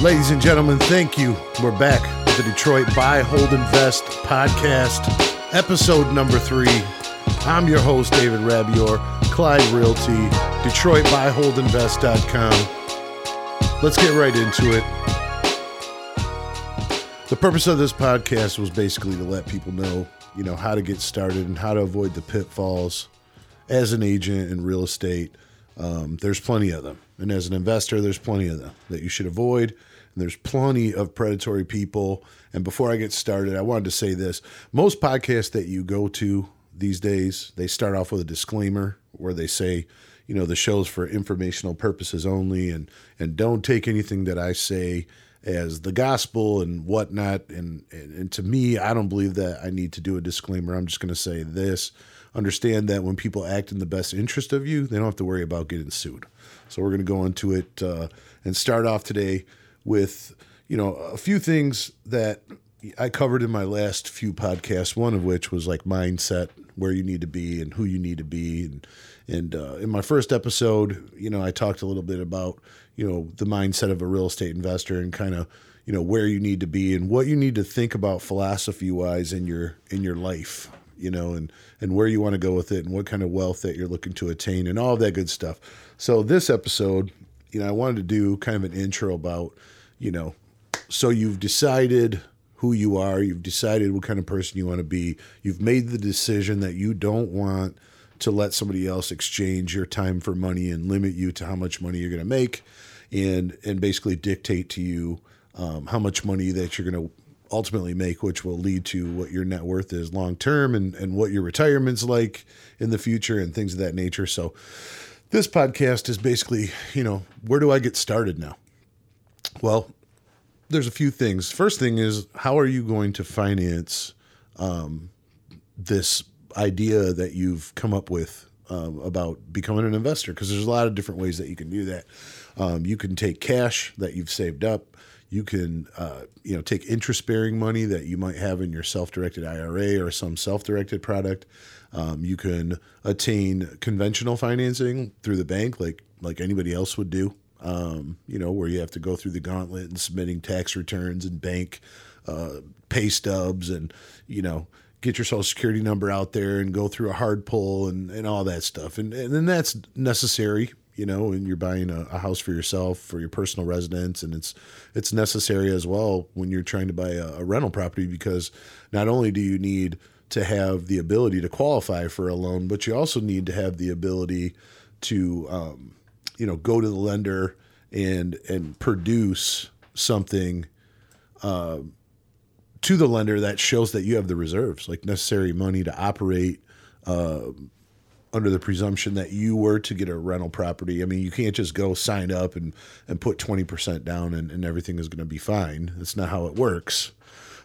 Ladies and gentlemen, thank you. We're back with the Detroit Buy, Hold, Invest podcast, episode number three. I'm your host, David Rabior, Clyde Realty, DetroitBuyHoldInvest.com. Let's get right into it. The purpose of this podcast was basically to let people know, you know, how to get started and how to avoid the pitfalls as an agent in real estate. Um, there's plenty of them. And as an investor, there's plenty of them that you should avoid. And there's plenty of predatory people. And before I get started, I wanted to say this most podcasts that you go to these days, they start off with a disclaimer where they say, you know, the show's for informational purposes only and, and don't take anything that I say as the gospel and whatnot. And, and, and to me, I don't believe that I need to do a disclaimer. I'm just going to say this understand that when people act in the best interest of you, they don't have to worry about getting sued. So we're going to go into it uh, and start off today with you know a few things that I covered in my last few podcasts. One of which was like mindset, where you need to be and who you need to be, and and uh, in my first episode, you know, I talked a little bit about you know the mindset of a real estate investor and kind of you know where you need to be and what you need to think about philosophy wise in your in your life you know and and where you want to go with it and what kind of wealth that you're looking to attain and all that good stuff. So this episode you know i wanted to do kind of an intro about you know, so you've decided who you are, you've decided what kind of person you want to be, you've made the decision that you don't want to let somebody else exchange your time for money and limit you to how much money you're going to make and and basically dictate to you um, how much money that you're going to ultimately make, which will lead to what your net worth is long term and, and what your retirement's like in the future and things of that nature. So this podcast is basically, you know, where do I get started now? Well, there's a few things. First thing is, how are you going to finance um, this idea that you've come up with um, about becoming an investor? Because there's a lot of different ways that you can do that. Um, you can take cash that you've saved up. You can, uh, you know, take interest-bearing money that you might have in your self-directed IRA or some self-directed product. Um, you can attain conventional financing through the bank, like like anybody else would do um, you know, where you have to go through the gauntlet and submitting tax returns and bank uh, pay stubs and, you know, get your social security number out there and go through a hard pull and, and all that stuff. And, and then that's necessary, you know, and you're buying a, a, house for yourself for your personal residence. And it's, it's necessary as well when you're trying to buy a, a rental property because not only do you need to have the ability to qualify for a loan, but you also need to have the ability to, um, you know go to the lender and and produce something uh, to the lender that shows that you have the reserves, like necessary money to operate uh, under the presumption that you were to get a rental property. I mean, you can't just go sign up and, and put 20% down and, and everything is going to be fine. That's not how it works.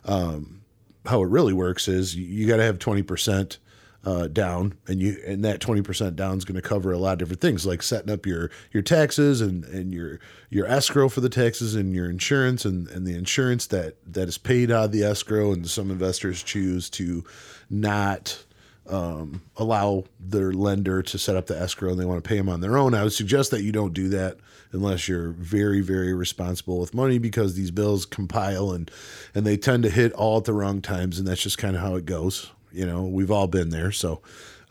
Um, how it really works is you, you got to have 20% uh, down, and you and that twenty percent down is going to cover a lot of different things, like setting up your your taxes and and your your escrow for the taxes and your insurance and and the insurance that that is paid out of the escrow. And some investors choose to not um, allow their lender to set up the escrow and they want to pay them on their own. I would suggest that you don't do that unless you're very, very responsible with money because these bills compile and and they tend to hit all at the wrong times, and that's just kind of how it goes. You know, we've all been there. So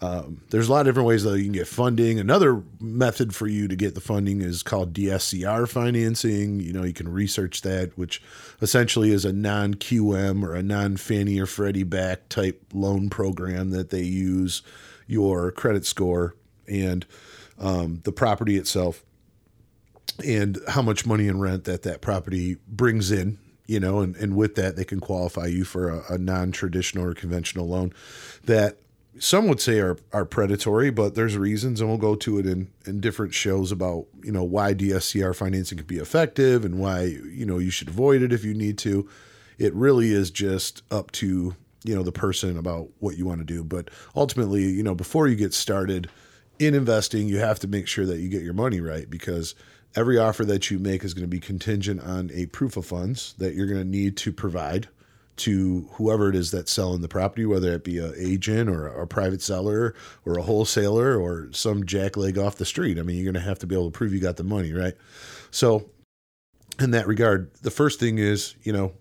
um, there's a lot of different ways that you can get funding. Another method for you to get the funding is called DSCR financing. You know, you can research that, which essentially is a non QM or a non Fannie or Freddie back type loan program that they use your credit score and um, the property itself and how much money in rent that that property brings in you know, and, and with that, they can qualify you for a, a non traditional or conventional loan that some would say are, are predatory, but there's reasons, and we'll go to it in, in different shows about, you know, why DSCR financing can be effective and why, you know, you should avoid it if you need to. It really is just up to, you know, the person about what you want to do. But ultimately, you know, before you get started in investing, you have to make sure that you get your money right because – every offer that you make is going to be contingent on a proof of funds that you're going to need to provide to whoever it is that's selling the property, whether it be an agent or a, private seller or a wholesaler or some jackleg off the street. I mean, you're going to have to be able to prove you got the money, right? So in that regard, the first thing is, you know,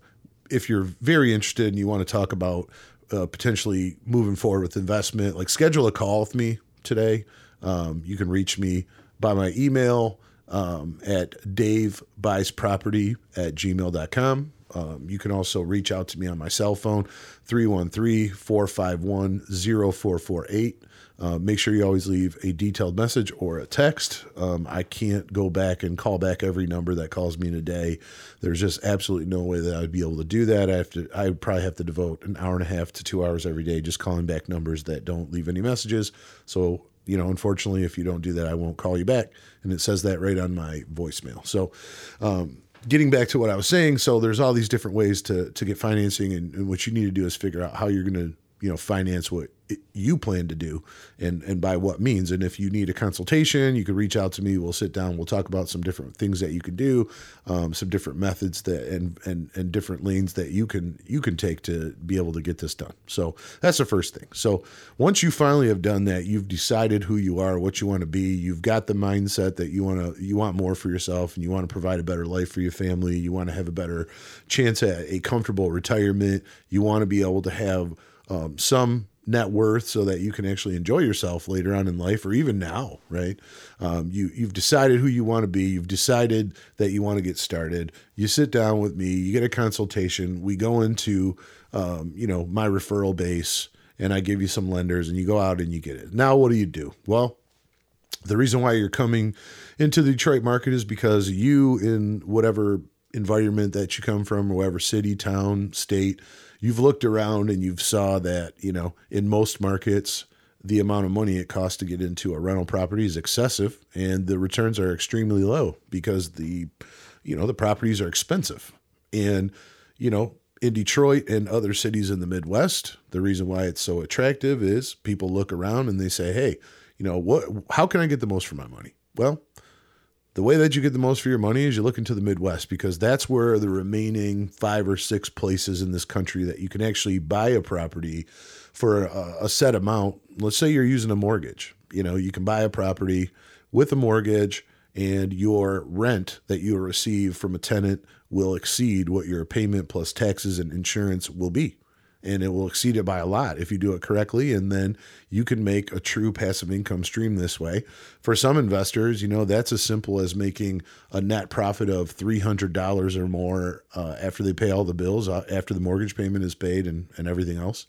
if you're very interested and you want to talk about uh, potentially moving forward with investment, like schedule a call with me today. Um, you can reach me by my email um, at Dave buys property at gmail.com. Um, you can also reach out to me on my cell phone, 313 451 0448. Uh, make sure you always leave a detailed message or a text. Um, I can't go back and call back every number that calls me in a day. There's just absolutely no way that I'd be able to do that. I have to. I would probably have to devote an hour and a half to two hours every day just calling back numbers that don't leave any messages. So you know, unfortunately, if you don't do that, I won't call you back. And it says that right on my voicemail. So, um, getting back to what I was saying, so there's all these different ways to to get financing, and, and what you need to do is figure out how you're going to you know finance what you plan to do and and by what means. And if you need a consultation you can reach out to me. We'll sit down. We'll talk about some different things that you can do um, some different methods that and and and different lanes that you can you can take to be able to get this done. So that's the first thing. So once you finally have done that you've decided who you are what you want to be you've got the mindset that you want to you want more for yourself and you want to provide a better life for your family you want to have a better chance at a comfortable retirement you want to be able to have um, some net worth so that you can actually enjoy yourself later on in life or even now right? Um, you you've decided who you want to be. You've decided that you want to get started. You sit down with me you get a consultation we go into um, you know my referral base and i give you some lenders and you go out and you get it. Now what do you do? Well the reason why you're coming into the detroit market is because you in whatever environment that you come from whatever city town state you've looked around and you've saw that you know in most markets the amount of money it costs to get into a rental property is excessive and the returns are extremely low because the you know the properties are expensive. And you know in Detroit and other cities in the Midwest the reason why it's so attractive is people look around and they say hey you know what how can I get the most for my money? Well the way that you get the most for your money is you look into the Midwest because that's where the remaining five or six places in this country that you can actually buy a property for a, a, set amount. Let's say you're using a mortgage. You know, you can buy a property with a mortgage and your rent that you receive from a tenant will exceed what your payment plus taxes and insurance will be and it will exceed it by a lot if you do it correctly. And then you can make a true passive income stream this way. For some investors, you know, that's as simple as making a net profit of $300 or more uh, after they pay all the bills, uh, after the mortgage payment is paid and, and everything else.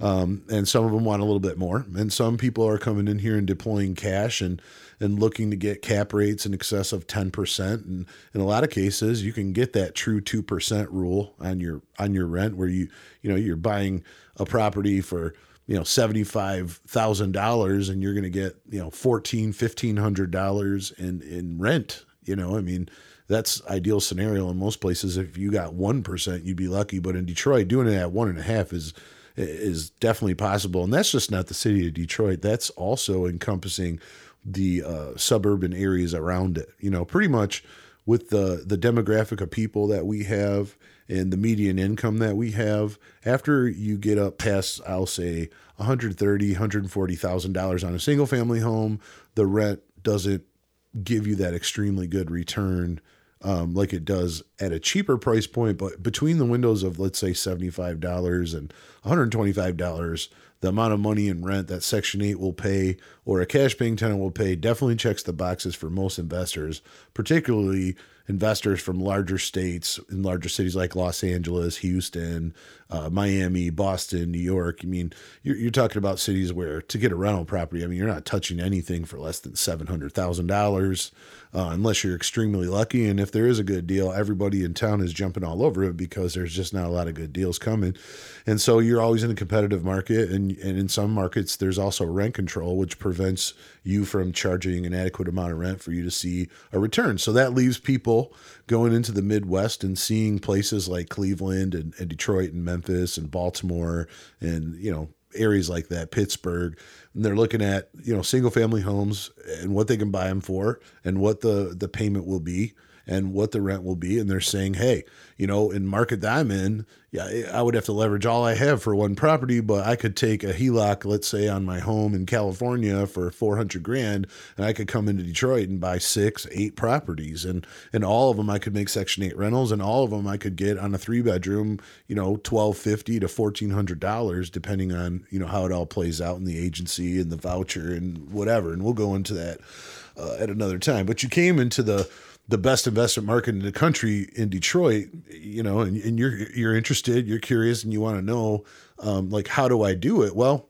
Um, and some of them want a little bit more. And some people are coming in here and deploying cash and and looking to get cap rates in excess of 10%. And in a lot of cases, you can get that true 2% rule on your on your rent where you, you know, you're buying a property for, you know, $75,000 and you're going to get, you know, $1,400, $1,500 in, in rent. You know, I mean, that's ideal scenario in most places. If you got 1%, you'd be lucky. But in Detroit, doing it at one and a half is, is definitely possible. And that's just not the city of Detroit. That's also encompassing the uh, suburban areas around it. You know, pretty much with the the demographic of people that we have and the median income that we have, after you get up past, I'll say, 130, 140,000 dollars on a single family home, the rent doesn't give you that extremely good return um, like it does at a cheaper price point. But between the windows of let's say $75 and $125, the amount of money in rent that Section 8 will pay or a cash paying tenant will pay definitely checks the boxes for most investors, particularly investors from larger states in larger cities like Los Angeles, Houston, uh, Miami, Boston, New York. I mean, you're, you're, talking about cities where to get a rental property, I mean, you're not touching anything for less than $700,000 uh, unless you're extremely lucky. And if there is a good deal, everybody in town is jumping all over it because there's just not a lot of good deals coming. And so you're always in a competitive market. And, and in some markets, there's also rent control, which prevents you from charging an adequate amount of rent for you to see a return. So that leaves people going into the Midwest and seeing places like Cleveland and, and Detroit and Memphis and Baltimore and, you know, areas like that, Pittsburgh, and they're looking at you know single family homes and what they can buy them for and what the the payment will be and what the rent will be. And they're saying, hey, you know, in market that I'm in, yeah, I would have to leverage all I have for one property, but I could take a HELOC, let's say, on my home in California for 400 grand, and I could come into Detroit and buy six, eight properties. And, and all of them I could make Section 8 rentals, and all of them I could get on a three bedroom, you know, 1250 to $1,400, depending on, you know, how it all plays out in the agency and the voucher and whatever. And we'll go into that uh, at another time. But you came into the the best investment market in the country in Detroit, you know, and, and you're you're interested, you're curious, and you want to know, um, like, how do I do it? Well,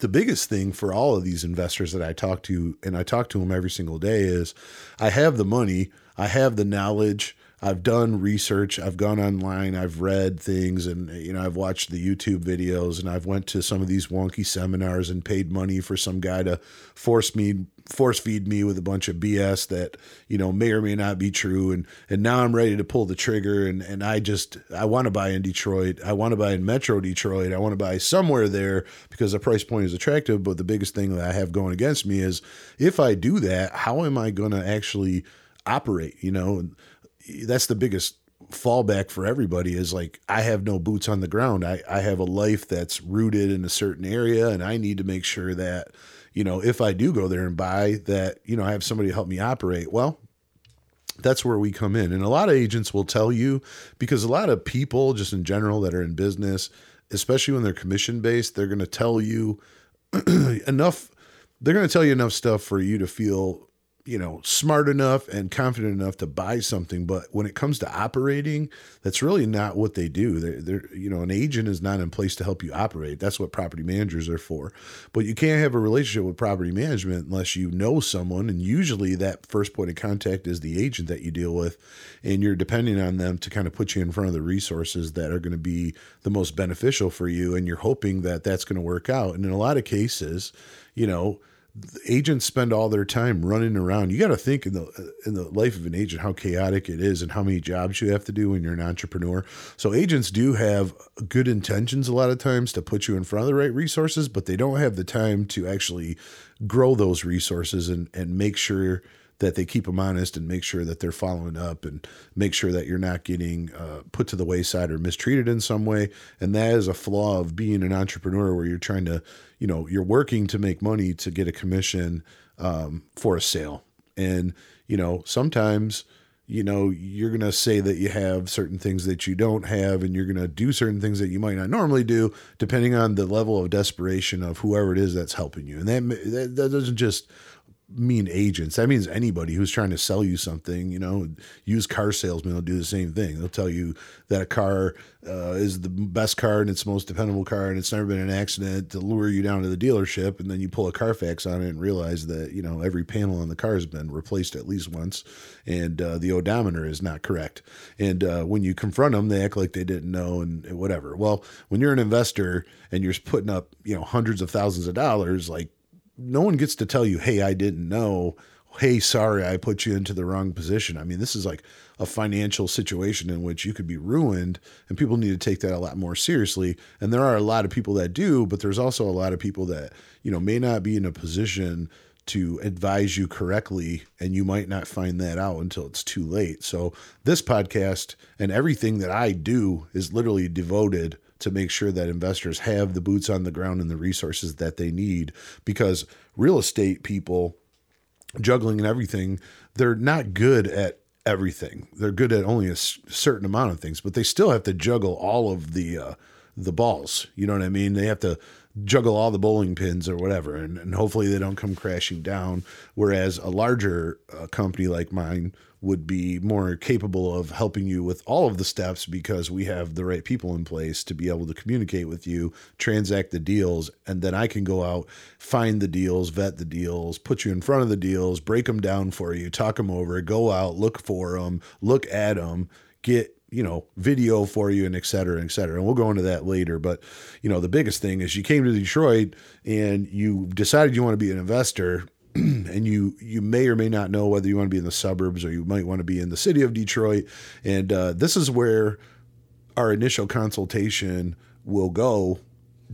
the biggest thing for all of these investors that I talk to, and I talk to them every single day, is I have the money, I have the knowledge, I've done research, I've gone online, I've read things and you know, I've watched the YouTube videos and I've went to some of these wonky seminars and paid money for some guy to force me force feed me with a bunch of BS that, you know, may or may not be true and and now I'm ready to pull the trigger and and I just I want to buy in Detroit. I want to buy in Metro Detroit. I want to buy somewhere there because the price point is attractive, but the biggest thing that I have going against me is if I do that, how am I going to actually operate, you know? that's the biggest fallback for everybody is like I have no boots on the ground. I, I have a life that's rooted in a certain area and I need to make sure that, you know, if I do go there and buy that, you know, I have somebody to help me operate. Well, that's where we come in. And a lot of agents will tell you because a lot of people just in general that are in business, especially when they're commission based, they're going to tell you enough they're going to tell you enough stuff for you to feel you know, smart enough and confident enough to buy something. But when it comes to operating, that's really not what they do. They're, they're, you know, an agent is not in place to help you operate. That's what property managers are for. But you can't have a relationship with property management unless you know someone. And usually that first point of contact is the agent that you deal with. And you're depending on them to kind of put you in front of the resources that are going to be the most beneficial for you. And you're hoping that that's going to work out. And in a lot of cases, you know, agents spend all their time running around. You got to think in the in the life of an agent how chaotic it is and how many jobs you have to do when you're an entrepreneur. So agents do have good intentions a lot of times to put you in front of the right resources, but they don't have the time to actually grow those resources and and make sure that they keep them honest and make sure that they're following up and make sure that you're not getting uh, put to the wayside or mistreated in some way. And that is a flaw of being an entrepreneur where you're trying to, you know, you're working to make money to get a commission um, for a sale. And, you know, sometimes, you know, you're going to say that you have certain things that you don't have, and you're going to do certain things that you might not normally do, depending on the level of desperation of whoever it is that's helping you. And that, that, that doesn't just mean agents. That means anybody who's trying to sell you something. You know, used car salesmen will do the same thing. They'll tell you that a car uh, is the best car and it's the most dependable car and it's never been an accident to lure you down to the dealership, and then you pull a Carfax on it and realize that you know every panel on the car has been replaced at least once, and uh, the odometer is not correct. And uh, when you confront them, they act like they didn't know and whatever. Well, when you're an investor and you're putting up you know hundreds of thousands of dollars, like no one gets to tell you, hey, I didn't know. Hey, sorry, I put you into the wrong position. I mean, this is like a financial situation in which you could be ruined, and people need to take that a lot more seriously. And there are a lot of people that do, but there's also a lot of people that, you know, may not be in a position to advise you correctly, and you might not find that out until it's too late. So, this podcast and everything that I do is literally devoted to make sure that investors have the boots on the ground and the resources that they need because real estate people juggling and everything they're not good at everything. They're good at only a certain amount of things but they still have to juggle all of the uh, the balls. You know what i mean? They have to juggle all the bowling pins or whatever and, and hopefully they don't come crashing down. Whereas a larger uh, company like mine would be more capable of helping you with all of the steps because we have the right people in place to be able to communicate with you, transact the deals, and then I can go out, find the deals, vet the deals, put you in front of the deals, break them down for you, talk them over, go out, look for them, look at them, get you know video for you and et cetera et cetera. And we'll go into that later but you know the biggest thing is you came to detroit and you decided you want to be an investor and you you may or may not know whether you want to be in the suburbs or you might want to be in the city of Detroit. And uh, this is where our initial consultation will go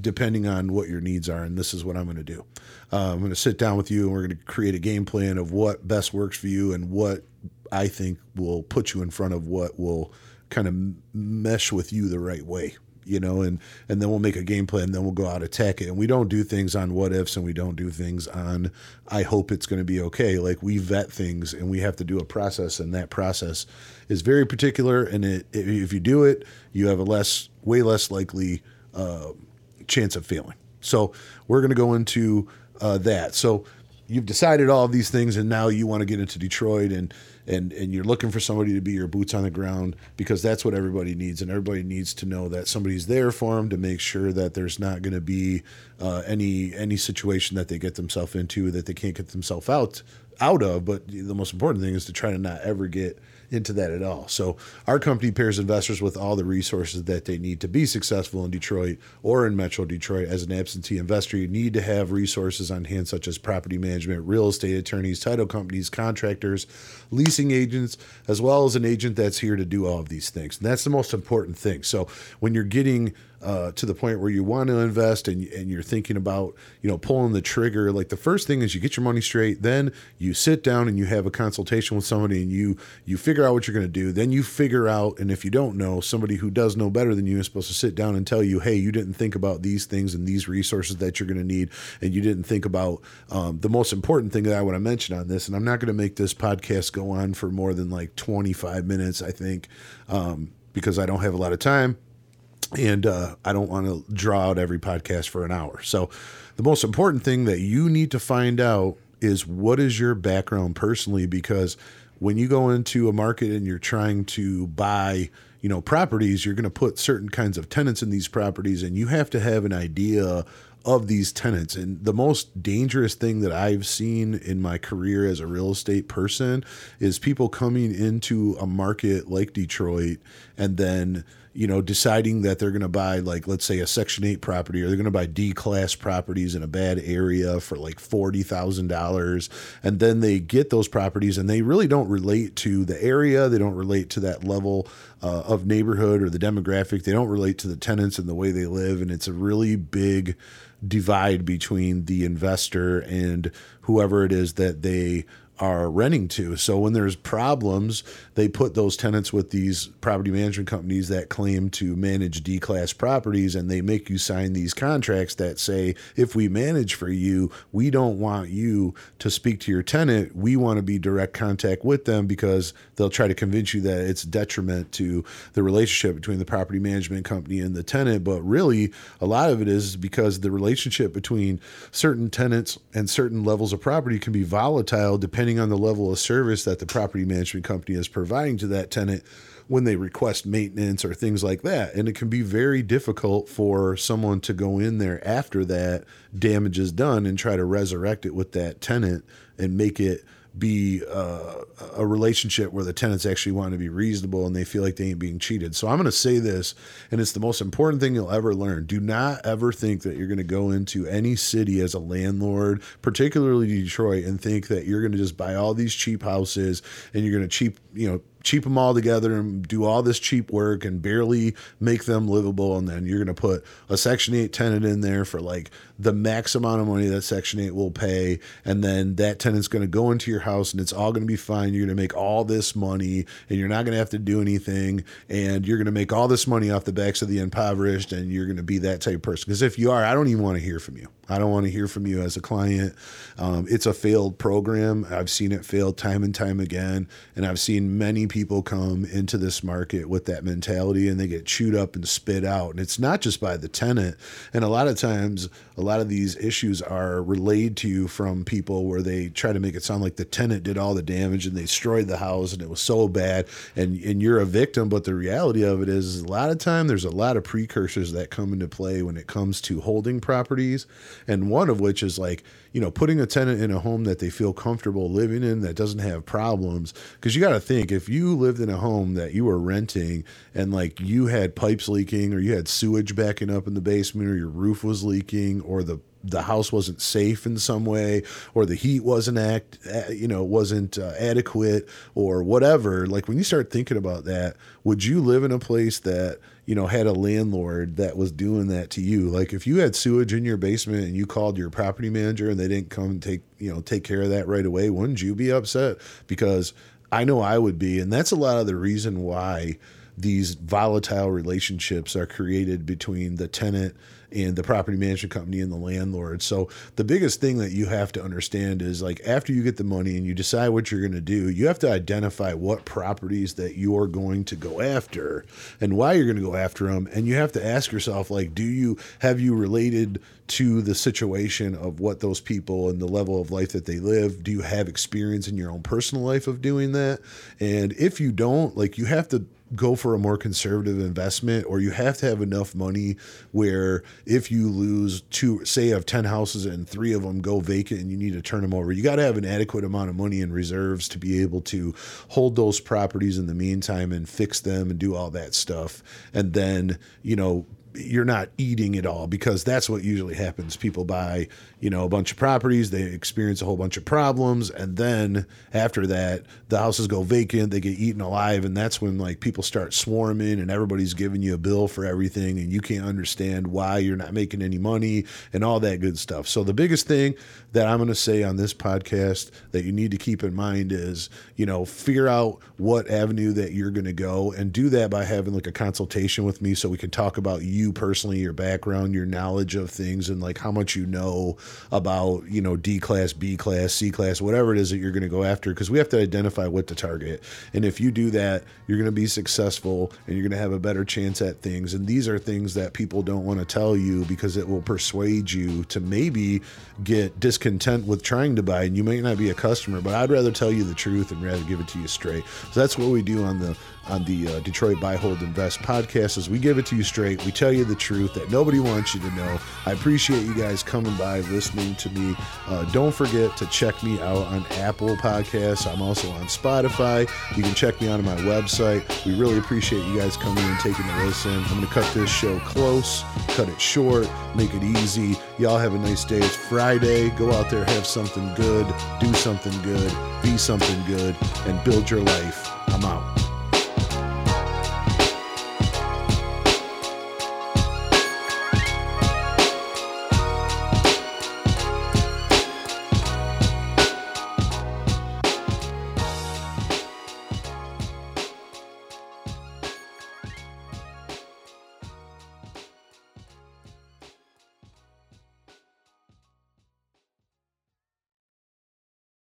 depending on what your needs are. And this is what I'm going to do. Uh, I'm going to sit down with you and we're going to create a game plan of what best works for you and what I think will put you in front of what will kind of mesh with you the right way you know, and and then we'll make a game plan, and then we'll go out attack it. And we don't do things on what ifs, and we don't do things on I hope it's going to be okay. Like we vet things, and we have to do a process, and that process is very particular. And it, if you do it, you have a less, way less likely uh, chance of failing. So we're going to go into uh, that. So you've decided all of these things, and now you want to get into Detroit and and and you're looking for somebody to be your boots on the ground because that's what everybody needs, and everybody needs to know that somebody's there for them to make sure that there's not going to be uh, any any situation that they get themselves into that they can't get themselves out out of. But the most important thing is to try to not ever get into that at all. So our company pairs investors with all the resources that they need to be successful in Detroit or in Metro Detroit. As an absentee investor, you need to have resources on hand such as property management, real estate attorneys, title companies, contractors, leasing agents, as well as an agent that's here to do all of these things. And that's the most important thing. So when you're getting uh, to the point where you want to invest and, and you're thinking about you know pulling the trigger like the first thing is you get your money straight then you sit down and you have a consultation with somebody and you you figure out what you're going to do then you figure out and if you don't know somebody who does know better than you is supposed to sit down and tell you hey you didn't think about these things and these resources that you're going to need and you didn't think about um, the most important thing that i want to mention on this and i'm not going to make this podcast go on for more than like 25 minutes i think um, because i don't have a lot of time and uh, I don't want to draw out every podcast for an hour. So, the most important thing that you need to find out is what is your background personally, because when you go into a market and you're trying to buy, you know, properties, you're going to put certain kinds of tenants in these properties, and you have to have an idea of these tenants. And the most dangerous thing that I've seen in my career as a real estate person is people coming into a market like Detroit and then you know, deciding that they're going to buy, like, let's say a Section 8 property, or they're going to buy D class properties in a bad area for like $40,000. And then they get those properties and they really don't relate to the area. They don't relate to that level uh, of neighborhood or the demographic. They don't relate to the tenants and the way they live. And it's a really big divide between the investor and whoever it is that they are renting to. So when there's problems, they put those tenants with these property management companies that claim to manage D class properties and they make you sign these contracts that say, if we manage for you, we don't want you to speak to your tenant. We want to be direct contact with them because they'll try to convince you that it's detriment to the relationship between the property management company and the tenant. But really, a lot of it is because the relationship between certain tenants and certain levels of property can be volatile depending depending on the level of service that the property management company is providing to that tenant when they request maintenance or things like that. And it can be very difficult for someone to go in there after that damage is done and try to resurrect it with that tenant and make it be uh, a relationship where the tenants actually want to be reasonable and they feel like they ain't being cheated. So I'm going to say this, and it's the most important thing you'll ever learn. Do not ever think that you're going to go into any city as a landlord, particularly Detroit, and think that you're going to just buy all these cheap houses and you're going to cheap, you know, cheap them all together and do all this cheap work and barely make them livable. And then you're going to put a Section 8 tenant in there for like the max amount of money that Section 8 will pay. And then that tenant's going to go into your house and it's all going to be fine. You're going to make all this money and you're not going to have to do anything. And you're going to make all this money off the backs of the impoverished. And you're going to be that type of person. Because if you are, I don't even want to hear from you. I don't want to hear from you as a client. Um, it's a failed program. I've seen it fail time and time again. And I've seen many people come into this market with that mentality and they get chewed up and spit out. And it's not just by the tenant. And a lot of times, a lot of these issues are relayed to you from people where they try to make it sound like the tenant did all the damage and they destroyed the house and it was so bad and, and you're a victim. But the reality of it is, a lot of time there's a lot of precursors that come into play when it comes to holding properties and one of which is like you know putting a tenant in a home that they feel comfortable living in that doesn't have problems because you got to think if you lived in a home that you were renting and like you had pipes leaking or you had sewage backing up in the basement or your roof was leaking or the the house wasn't safe in some way or the heat wasn't act you know wasn't uh, adequate or whatever like when you start thinking about that would you live in a place that you know had a landlord that was doing that to you. Like if you had sewage in your basement and you called your property manager and they didn't come and take you know take care of that right away wouldn't you be upset? Because I know I would be and that's a lot of the reason why these volatile relationships are created between the tenant and the property management company and the landlord. So the biggest thing that you have to understand is like after you get the money and you decide what you're going to do, you have to identify what properties that you're going to go after and why you're going to go after them and you have to ask yourself like do you have you related to the situation of what those people and the level of life that they live? Do you have experience in your own personal life of doing that? And if you don't like you have to go for a more conservative investment or you have to have enough money where if you lose two say you have 10 houses and three of them go vacant and you need to turn them over you got to have an adequate amount of money in reserves to be able to hold those properties in the meantime and fix them and do all that stuff. And then you know you're not eating it all because that's what usually happens. People buy, you know, a bunch of properties, they experience a whole bunch of problems, and then after that, the houses go vacant, they get eaten alive, and that's when like people start swarming and everybody's giving you a bill for everything, and you can't understand why you're not making any money and all that good stuff. So the biggest thing that I'm going to say on this podcast that you need to keep in mind is, you know, figure out what avenue that you're going to go and do that by having like a consultation with me so we can talk about you personally, your background, your knowledge of things and like how much you know about, you know, D class, B class, C class, whatever it is that you're going to go after because we have to identify what to target. And if you do that, you're going to be successful and you're going to have a better chance at things. And these are things that people don't want to tell you because it will persuade you to maybe get discontent with trying to buy, and you may not be a customer, but I'd rather tell you the truth and rather give it to you straight. So that's what we do on the on the uh, Detroit Buy Hold Invest podcast as we give it to you straight. We tell you the truth that nobody wants you to know. I appreciate you guys coming by, listening to me. Uh, don't forget to check me out on Apple Podcasts. I'm also on Spotify. You can check me out on my website. We really appreciate you guys coming and taking a listen. I'm going to cut this show close, cut it short, make it easy. Y'all have a nice day. It's Friday. Go out there, have something good, do something good, be something good, and build your life. I'm out.